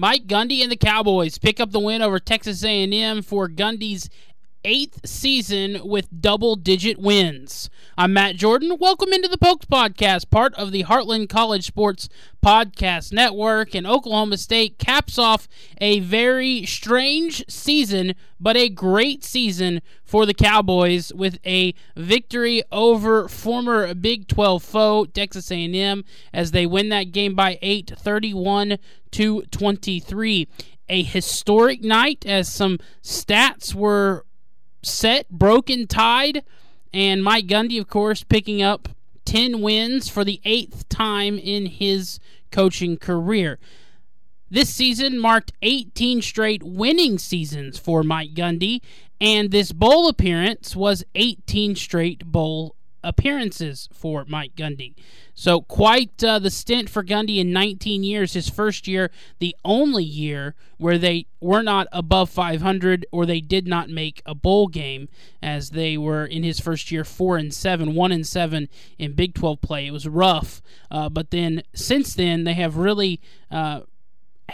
Mike Gundy and the Cowboys pick up the win over Texas A&M for Gundy's eighth season with double digit wins. I'm Matt Jordan. Welcome into the Pokes Podcast, part of the Heartland College Sports Podcast Network. And Oklahoma State caps off a very strange season, but a great season for the Cowboys with a victory over former Big 12 foe Texas A&M as they win that game by 8, 31 to 23. A historic night as some stats were set, broken, tied, and Mike Gundy, of course, picking up 10 wins for the eighth time in his coaching career. This season marked 18 straight winning seasons for Mike Gundy, and this bowl appearance was 18 straight bowl appearances for Mike Gundy. So, quite uh, the stint for Gundy in 19 years. His first year, the only year where they were not above 500 or they did not make a bowl game, as they were in his first year 4 and 7, 1 and 7 in Big 12 play. It was rough, uh, but then since then, they have really. Uh,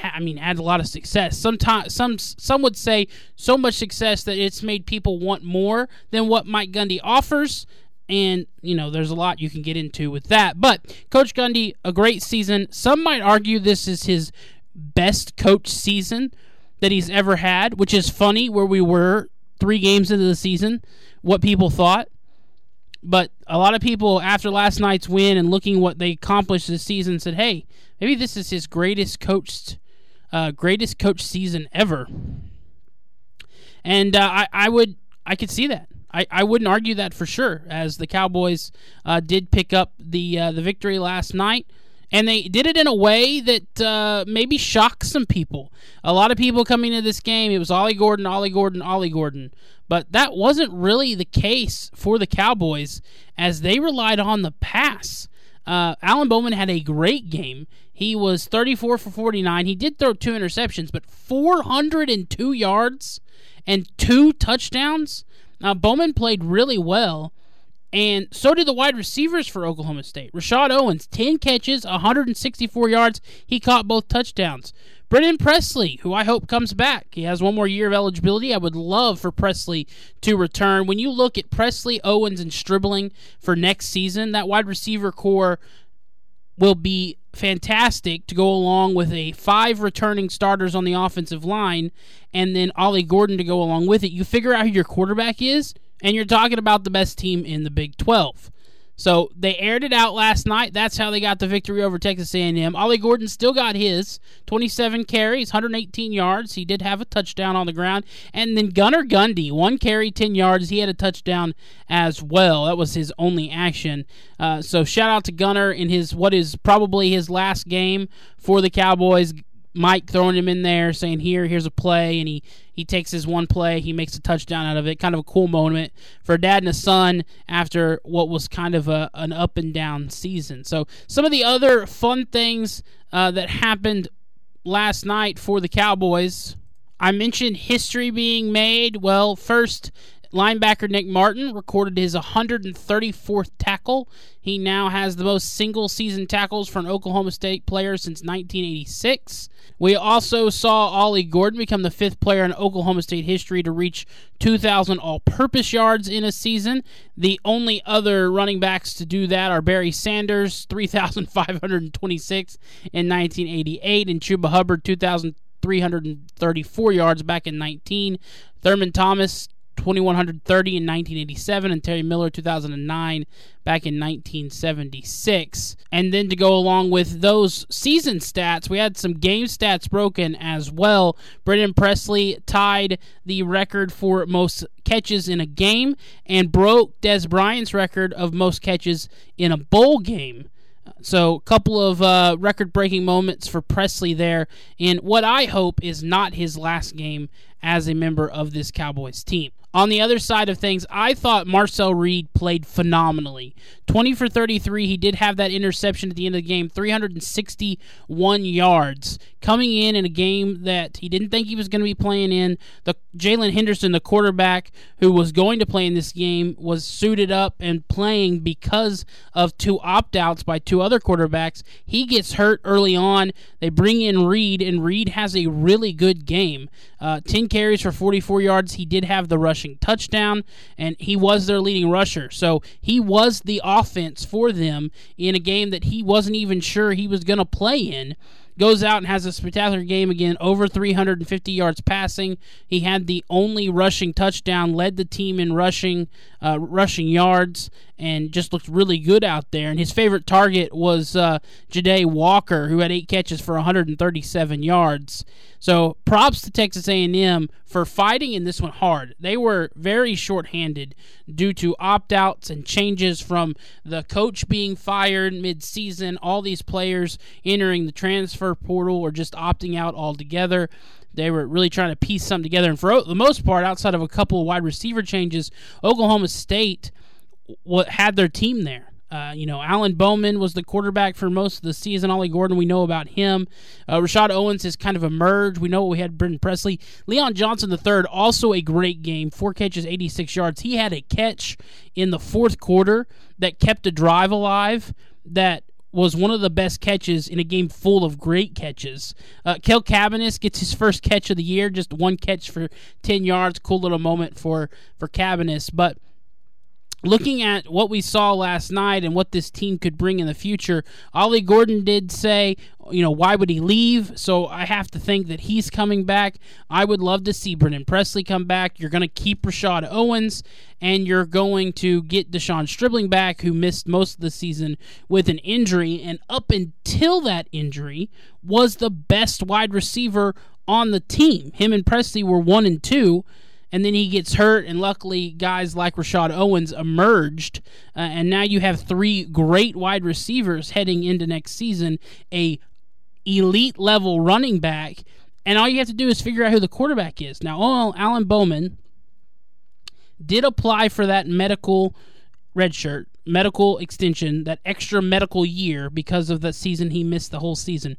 I mean, had a lot of success. Sometimes, some some would say so much success that it's made people want more than what Mike Gundy offers and you know there's a lot you can get into with that. But coach gundy a great season. Some might argue this is his best coach season that he's ever had which is funny where we were three games into the season what people thought. But a lot of people after last night's win and looking what they accomplished this season said hey maybe this is his greatest coached uh, greatest coach season ever. And uh, I, I would i could see that I, I wouldn't argue that for sure, as the Cowboys uh, did pick up the uh, the victory last night. And they did it in a way that uh, maybe shocked some people. A lot of people coming into this game, it was Ollie Gordon, Ollie Gordon, Ollie Gordon. But that wasn't really the case for the Cowboys, as they relied on the pass. Uh, Alan Bowman had a great game. He was 34 for 49. He did throw two interceptions, but 402 yards and two touchdowns. Now, Bowman played really well, and so did the wide receivers for Oklahoma State. Rashad Owens, 10 catches, 164 yards. He caught both touchdowns. Brennan Presley, who I hope comes back. He has one more year of eligibility. I would love for Presley to return. When you look at Presley, Owens, and Stribling for next season, that wide receiver core will be fantastic to go along with a five returning starters on the offensive line and then Ollie Gordon to go along with it. You figure out who your quarterback is, and you're talking about the best team in the Big 12. So they aired it out last night. That's how they got the victory over Texas A&M. Ollie Gordon still got his 27 carries, 118 yards. He did have a touchdown on the ground, and then Gunnar Gundy, one carry, 10 yards. He had a touchdown as well. That was his only action. Uh, so shout out to Gunnar in his what is probably his last game for the Cowboys. Mike throwing him in there, saying, "Here, here's a play," and he he takes his one play, he makes a touchdown out of it. Kind of a cool moment for a dad and a son after what was kind of a, an up and down season. So some of the other fun things uh, that happened last night for the Cowboys. I mentioned history being made. Well, first, Linebacker Nick Martin recorded his 134th tackle. He now has the most single season tackles for an Oklahoma State player since 1986. We also saw Ollie Gordon become the fifth player in Oklahoma State history to reach 2,000 all purpose yards in a season. The only other running backs to do that are Barry Sanders, 3,526 in 1988, and Chuba Hubbard, 2,334 yards back in 19. Thurman Thomas, 2130 in 1987 and Terry Miller 2009 back in 1976. And then to go along with those season stats, we had some game stats broken as well. Brennan Presley tied the record for most catches in a game and broke Dez Bryant's record of most catches in a bowl game. So, a couple of uh, record breaking moments for Presley there in what I hope is not his last game as a member of this Cowboys team. On the other side of things, I thought Marcel Reed played phenomenally. 20 for 33. He did have that interception at the end of the game, 361 yards. Coming in in a game that he didn't think he was going to be playing in. The Jaden Henderson, the quarterback who was going to play in this game, was suited up and playing because of two opt outs by two other quarterbacks. He gets hurt early on. They bring in Reed, and Reed has a really good game. Uh, 10 carries for 44 yards. He did have the rushing touchdown, and he was their leading rusher. So he was the offense for them in a game that he wasn't even sure he was going to play in goes out and has a spectacular game again, over 350 yards passing. He had the only rushing touchdown, led the team in rushing uh, rushing yards, and just looked really good out there. And his favorite target was uh, Jahdae Walker, who had eight catches for 137 yards. So props to Texas A&M for fighting in this one hard. They were very shorthanded due to opt-outs and changes from the coach being fired mid-season, all these players entering the transfer portal or just opting out altogether. They were really trying to piece something together. And for the most part, outside of a couple of wide receiver changes, Oklahoma State had their team there. Uh, you know, Alan Bowman was the quarterback for most of the season. Ollie Gordon, we know about him. Uh, Rashad Owens has kind of emerged. We know what we had Brennan Presley. Leon Johnson III, also a great game. Four catches, 86 yards. He had a catch in the fourth quarter that kept a drive alive that was one of the best catches in a game full of great catches. Uh, Kel Cabaniss gets his first catch of the year, just one catch for 10 yards. Cool little moment for, for Cabaniss. But looking at what we saw last night and what this team could bring in the future, Ollie Gordon did say, you know, why would he leave? So I have to think that he's coming back. I would love to see Brennan Presley come back. You're going to keep Rashad Owens, and you're going to get De'Zhaun Stribling back, who missed most of the season with an injury, and up until that injury was the best wide receiver on the team. Him and Presley were one and two and then he gets hurt, and luckily guys like Rashad Owens emerged, uh, and now you have three great wide receivers heading into next season, a elite level running back, and all you have to do is figure out who the quarterback is. Now, oh, Alan Bowman did apply for that medical red shirt, medical extension, that extra medical year because of the season he missed the whole season.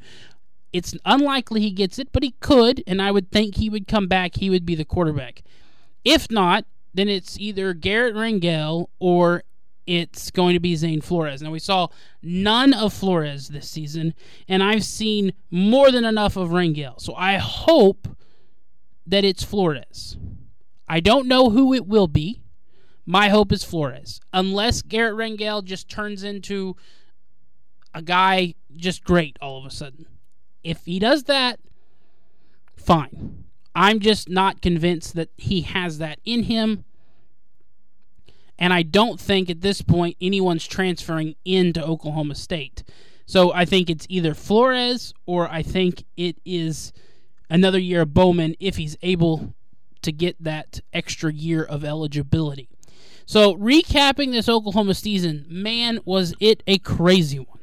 It's unlikely he gets it, but he could, and I would think he would come back. He would be the quarterback. If not, then it's either Garrett Rangel or it's going to be Zane Flores. Now, we saw none of Flores this season, and I've seen more than enough of Rangel. So I hope that it's Flores. I don't know who it will be. My hope is Flores. Unless Garrett Rangel just turns into a guy just great all of a sudden. If he does that, fine. I'm just not convinced that he has that in him. And I don't think at this point anyone's transferring into Oklahoma State. So I think it's either Flores or I think it is another year of Bowman if he's able to get that extra year of eligibility. So recapping this Oklahoma season, man, was it a crazy one.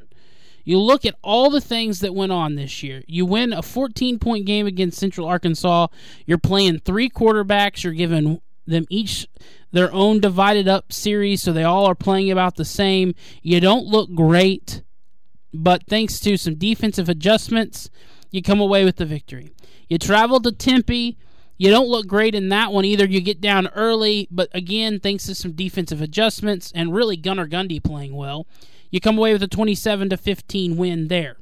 You look at all the things that went on this year. You win a 14 point game against Central Arkansas. You're playing three quarterbacks. You're giving them each their own divided up series, so they all are playing about the same. You don't look great, but thanks to some defensive adjustments, you come away with the victory. You travel to Tempe. You don't look great in that one either. You get down early, but again, thanks to some defensive adjustments and really Gunnar Gundy playing well, you come away with a 27 to 15 win there.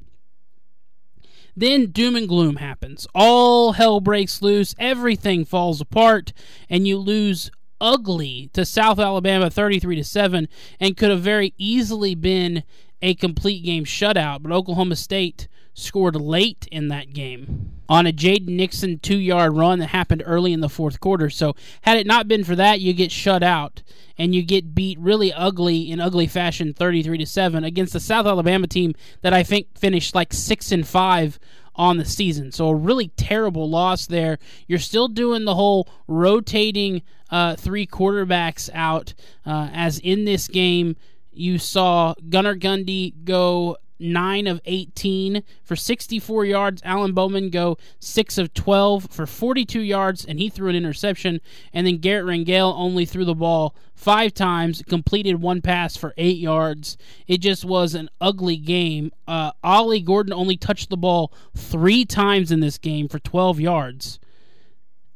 Then doom and gloom happens. All hell breaks loose, everything falls apart, and you lose ugly to South Alabama 33 to 7 and could have very easily been a complete game shutout, but Oklahoma State scored late in that game on a Jaden Nixon two yard run that happened early in the fourth quarter. So, had it not been for that, you get shut out and you get beat really ugly in ugly fashion 33 to 7 against the South Alabama team that I think finished like 6 and 5 on the season. So a really terrible loss there. You're still doing the whole rotating uh, three quarterbacks out, uh, as in this game you saw Gunnar Gundy go 9 of 18 for 64 yards. Alan Bowman go 6 of 12 for 42 yards, and he threw an interception. And then Garrett Rangel only threw the ball five times, completed one pass for 8 yards. It just was an ugly game. Uh, Ollie Gordon only touched the ball three times in this game for 12 yards.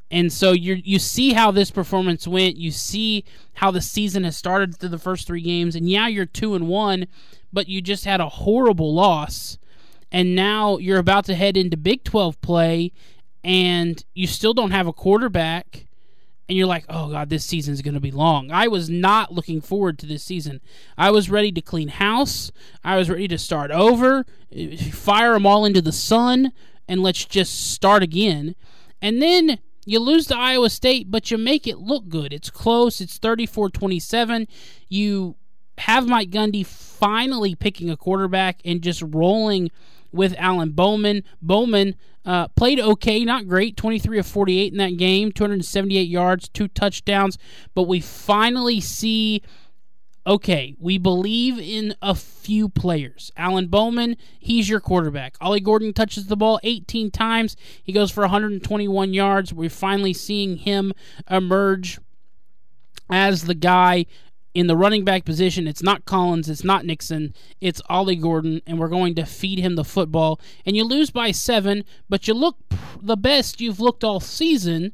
And so you you see how this performance went. You see how the season has started through the first three games, and yeah, you're two and one, but you just had a horrible loss, and now you're about to head into Big Twelve play, and you still don't have a quarterback, and you're like, oh god, this season's going to be long. I was not looking forward to this season. I was ready to clean house. I was ready to start over, eh, fire them all into the sun, and let's just start again. And then you lose to Iowa State, but you make it look good. It's close. It's 34 27. You have Mike Gundy finally picking a quarterback and just rolling with Alan Bowman. Bowman uh, played okay, not great, 23 of 48 in that game, 278 yards, two touchdowns, but we finally see okay, we believe in a few players. Alan Bowman, he's your quarterback. Ollie Gordon touches the ball 18 times. He goes for 121 yards. We're finally seeing him emerge as the guy in the running back position. It's not Collins, it's not Nixon, it's Ollie Gordon, and we're going to feed him the football. And you lose by seven, but you look the best you've looked all season,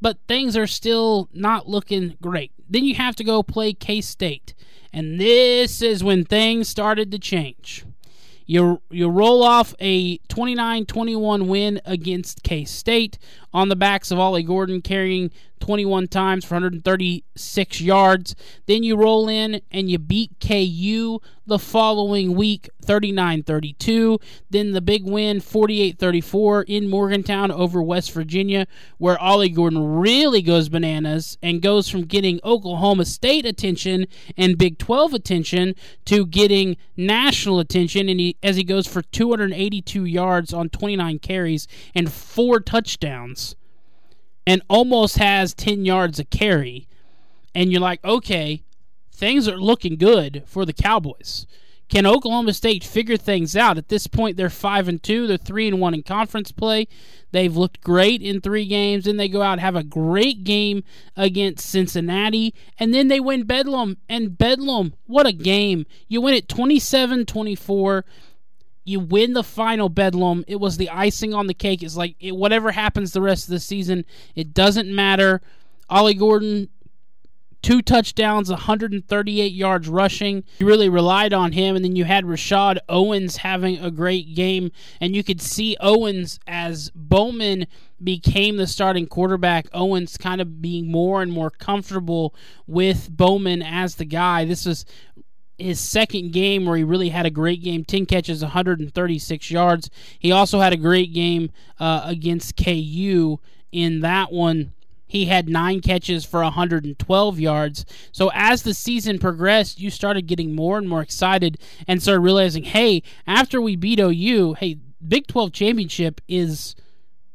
but things are still not looking great. Then you have to go play K State. And this is when things started to change. You, you roll off a 29 21 win against K State on the backs of Ollie Gordon carrying 21 times for 136 yards. Then you roll in and you beat KU the following week 39 32. Then the big win 48 34 in Morgantown over West Virginia, where Ollie Gordon really goes bananas and goes from getting Oklahoma State attention and Big 12 attention to getting national attention. And he, as he goes for 282 yards on 29 carries and four touchdowns and almost has 10 yards of carry. And you're like, okay, things are looking good for the Cowboys. Can Oklahoma State figure things out? At this point, they're five and two. They're three and one in conference play. They've looked great in three games. Then they go out have a great game against Cincinnati, and then they win Bedlam. And Bedlam, what a game! You win it 27-24 you win the final bedlam. It was the icing on the cake. It's like it, whatever happens the rest of the season it doesn't matter. Ollie gordon two touchdowns 138 yards rushing. You really relied on him and then you had Rashad owens having a great game and you could see owens as bowman became the starting quarterback owens kind of being more and more comfortable with bowman as the guy. This was his second game where he really had a great game 10 catches 136 yards he also had a great game uh, against ku in that one he had nine catches for 112 yards. So as the season progressed, you started getting more and more excited and started realizing, hey, after we beat OU, hey, Big 12 championship is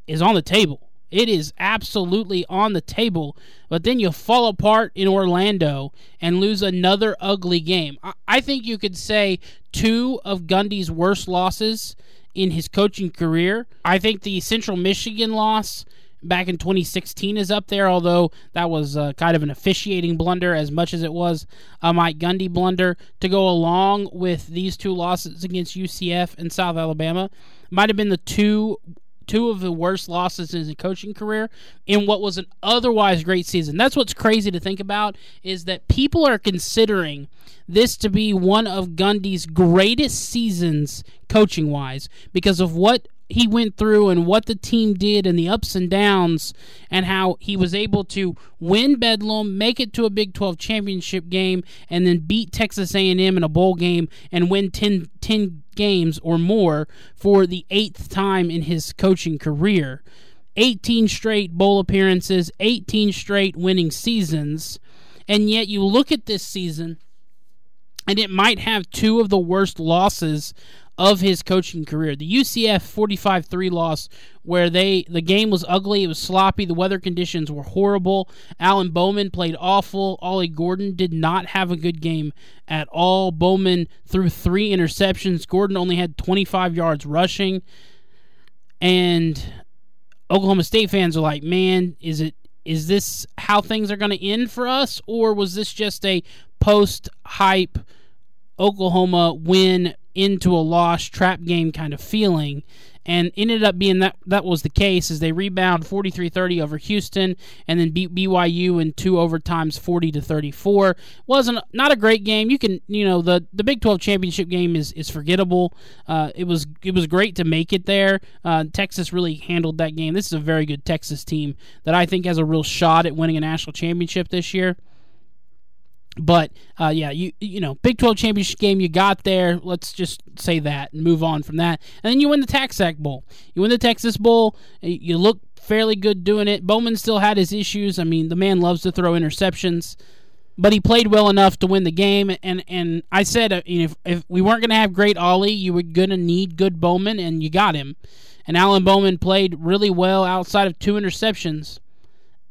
is on the table. It is absolutely on the table. But then you fall apart in Orlando and lose another ugly game. I think you could say two of Gundy's worst losses in his coaching career. I think the Central Michigan loss back in 2016 is up there, although that was uh, kind of an officiating blunder as much as it was a Mike Gundy blunder. To go along with these two losses against UCF and South Alabama, might have been the two two of the worst losses in his coaching career in what was an otherwise great season. That's what's crazy to think about is that people are considering this to be one of Gundy's greatest seasons coaching wise because of what he went through and what the team did and the ups and downs and how he was able to win Bedlam, make it to a Big 12 championship game and then beat Texas A&M in a bowl game and win 10, 10 games or more for the eighth time in his coaching career. 18 straight bowl appearances, 18 straight winning seasons. And yet you look at this season and it might have two of the worst losses of his coaching career. The UCF 45-3 loss where they the game was ugly, it was sloppy, the weather conditions were horrible. Alan Bowman played awful. Ollie Gordon did not have a good game at all. Bowman threw 3 interceptions. Gordon only had 25 yards rushing. And Oklahoma State fans are like, "Man, is it is this how things are going to end for us or was this just a post hype Oklahoma win into a lost trap game kind of feeling. And ended up being that that was the case as they rebound 43-30 over Houston and then beat BYU in two overtimes 40 to 34 wasn't not a great game. You can you know the the Big 12 championship game is is forgettable. Uh, it was it was great to make it there. Uh, Texas really handled that game. This is a very good Texas team that I think has a real shot at winning a national championship this year but uh, yeah, you you know, Big 12 championship game you got there. Let's just say that and move on from that. And then you win the TaxAct Bowl. You win the Texas Bowl. You look fairly good doing it. Bowman still had his issues. I mean, the man loves to throw interceptions, but he played well enough to win the game. And and I said uh, if if we weren't to have great Ollie, you were to need good Bowman, and you got him. And Alan Bowman played really well outside of two interceptions.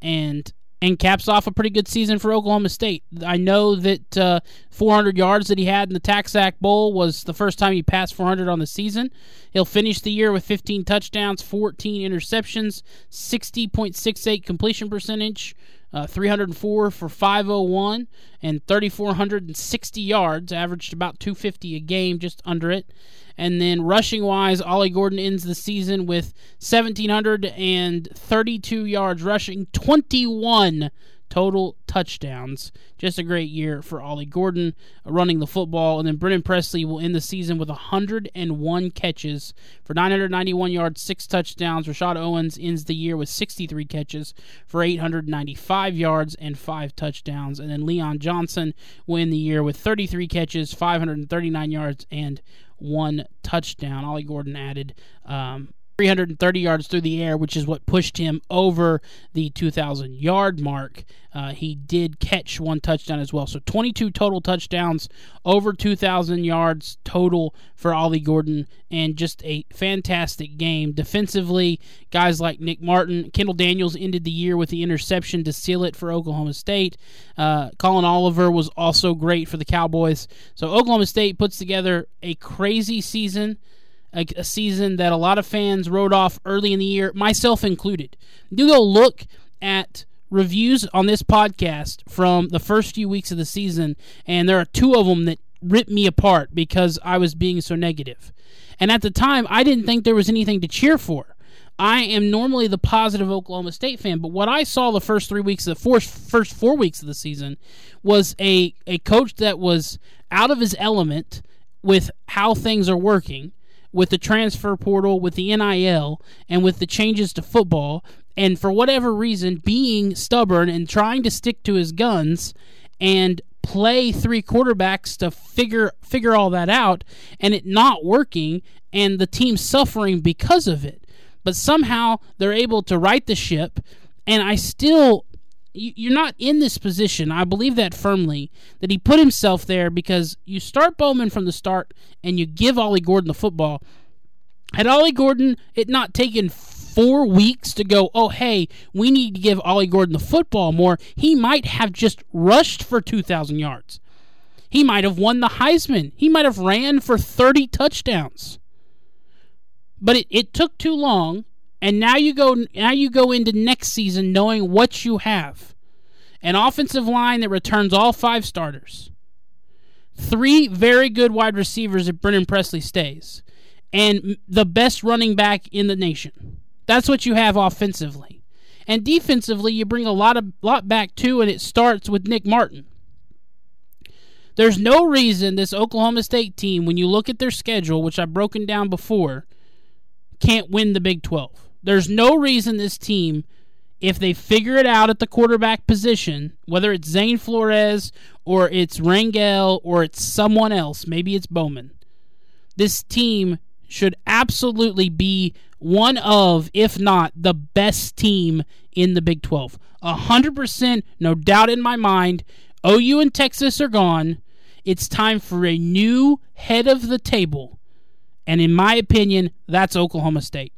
And and caps off a pretty good season for Oklahoma State. I know that uh, 400 yards that he had in the TaxAct Bowl was the first time he passed 400 on the season. He'll finish the year with 15 touchdowns, 14 interceptions, 60.68 completion percentage, uh, 304 for 501, and 3,460 yards, averaged about 250 a game, just under it. And then rushing wise, Ollie Gordon ends the season with 1,732 yards rushing, 21 total touchdowns. Just a great year for Ollie Gordon running the football. And then Brennan Presley will end the season with 101 catches for 991 yards, six touchdowns. Rashad Owens ends the year with 63 catches for 895 yards and five touchdowns. And then Leon Johnson will end the year with 33 catches, 539 yards, and one touchdown. Ollie Gordon added um, 330 yards through the air, which is what pushed him over the 2,000 yard mark. Uh, he did catch one touchdown as well. So 22 total touchdowns, over 2,000 yards total for Ollie Gordon, and just a fantastic game. Defensively, guys like Nick Martin, Kendall Daniels ended the year with the interception to seal it for Oklahoma State. Uh, Collin Oliver was also great for the Cowboys. So Oklahoma State puts together a crazy season a, a season that a lot of fans wrote off early in the year, myself included. Do go look at reviews on this podcast from the first few weeks of the season, and there are two of them that ripped me apart because I was being so negative. And at the time, I didn't think there was anything to cheer for. I am normally the positive Oklahoma State fan, but what I saw the first three weeks of the four, first four weeks of the season was a, a coach that was out of his element with how things are working with the transfer portal, with the NIL, and with the changes to football, and for whatever reason, being stubborn and trying to stick to his guns and play three quarterbacks to figure figure all that out and it not working and the team suffering because of it. But somehow they're able to right the ship and I still you're not in this position. I believe that firmly that he put himself there because you start Bowman from the start and you give Ollie Gordon the football. Had Ollie Gordon it not taken four weeks to go, oh, hey, we need to give Ollie Gordon the football more, he might have just rushed for 2,000 yards. He might have won the Heisman. He might have ran for 30 touchdowns. But it, it took too long and now you go now you go into next season knowing what you have. An offensive line that returns all five starters. Three very good wide receivers if Brennan Presley stays. And the best running back in the nation. That's what you have offensively. And defensively, you bring a lot of lot back too, and it starts with Nick Martin. There's no reason this Oklahoma State team, when you look at their schedule, which I've broken down before, can't win the Big 12. There's no reason this team, if they figure it out at the quarterback position, whether it's Zane Flores or it's Rangel or it's someone else, maybe it's Bowman, this team should absolutely be one of, if not the best team in the Big 12. 100%, no doubt in my mind. OU and Texas are gone. It's time for a new head of the table And in my opinion, that's Oklahoma State.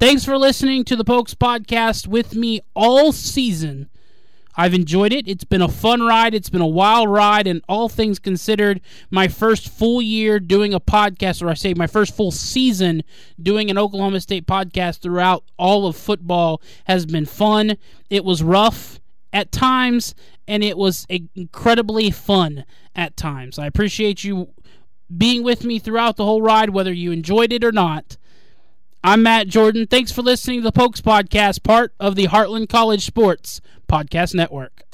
Thanks for listening to the Pokes podcast with me all season. I've enjoyed it. It's been a fun ride. It's been a wild ride. And all things considered, my first full year doing a podcast, or I say my first full season doing an Oklahoma State podcast throughout all of football has been fun. It was rough at times, and it was incredibly fun at times. I appreciate you being with me throughout the whole ride, whether you enjoyed it or not. I'm Matt Jordan. Thanks for listening to the Pokes Podcast, part of the Heartland College Sports Podcast Network.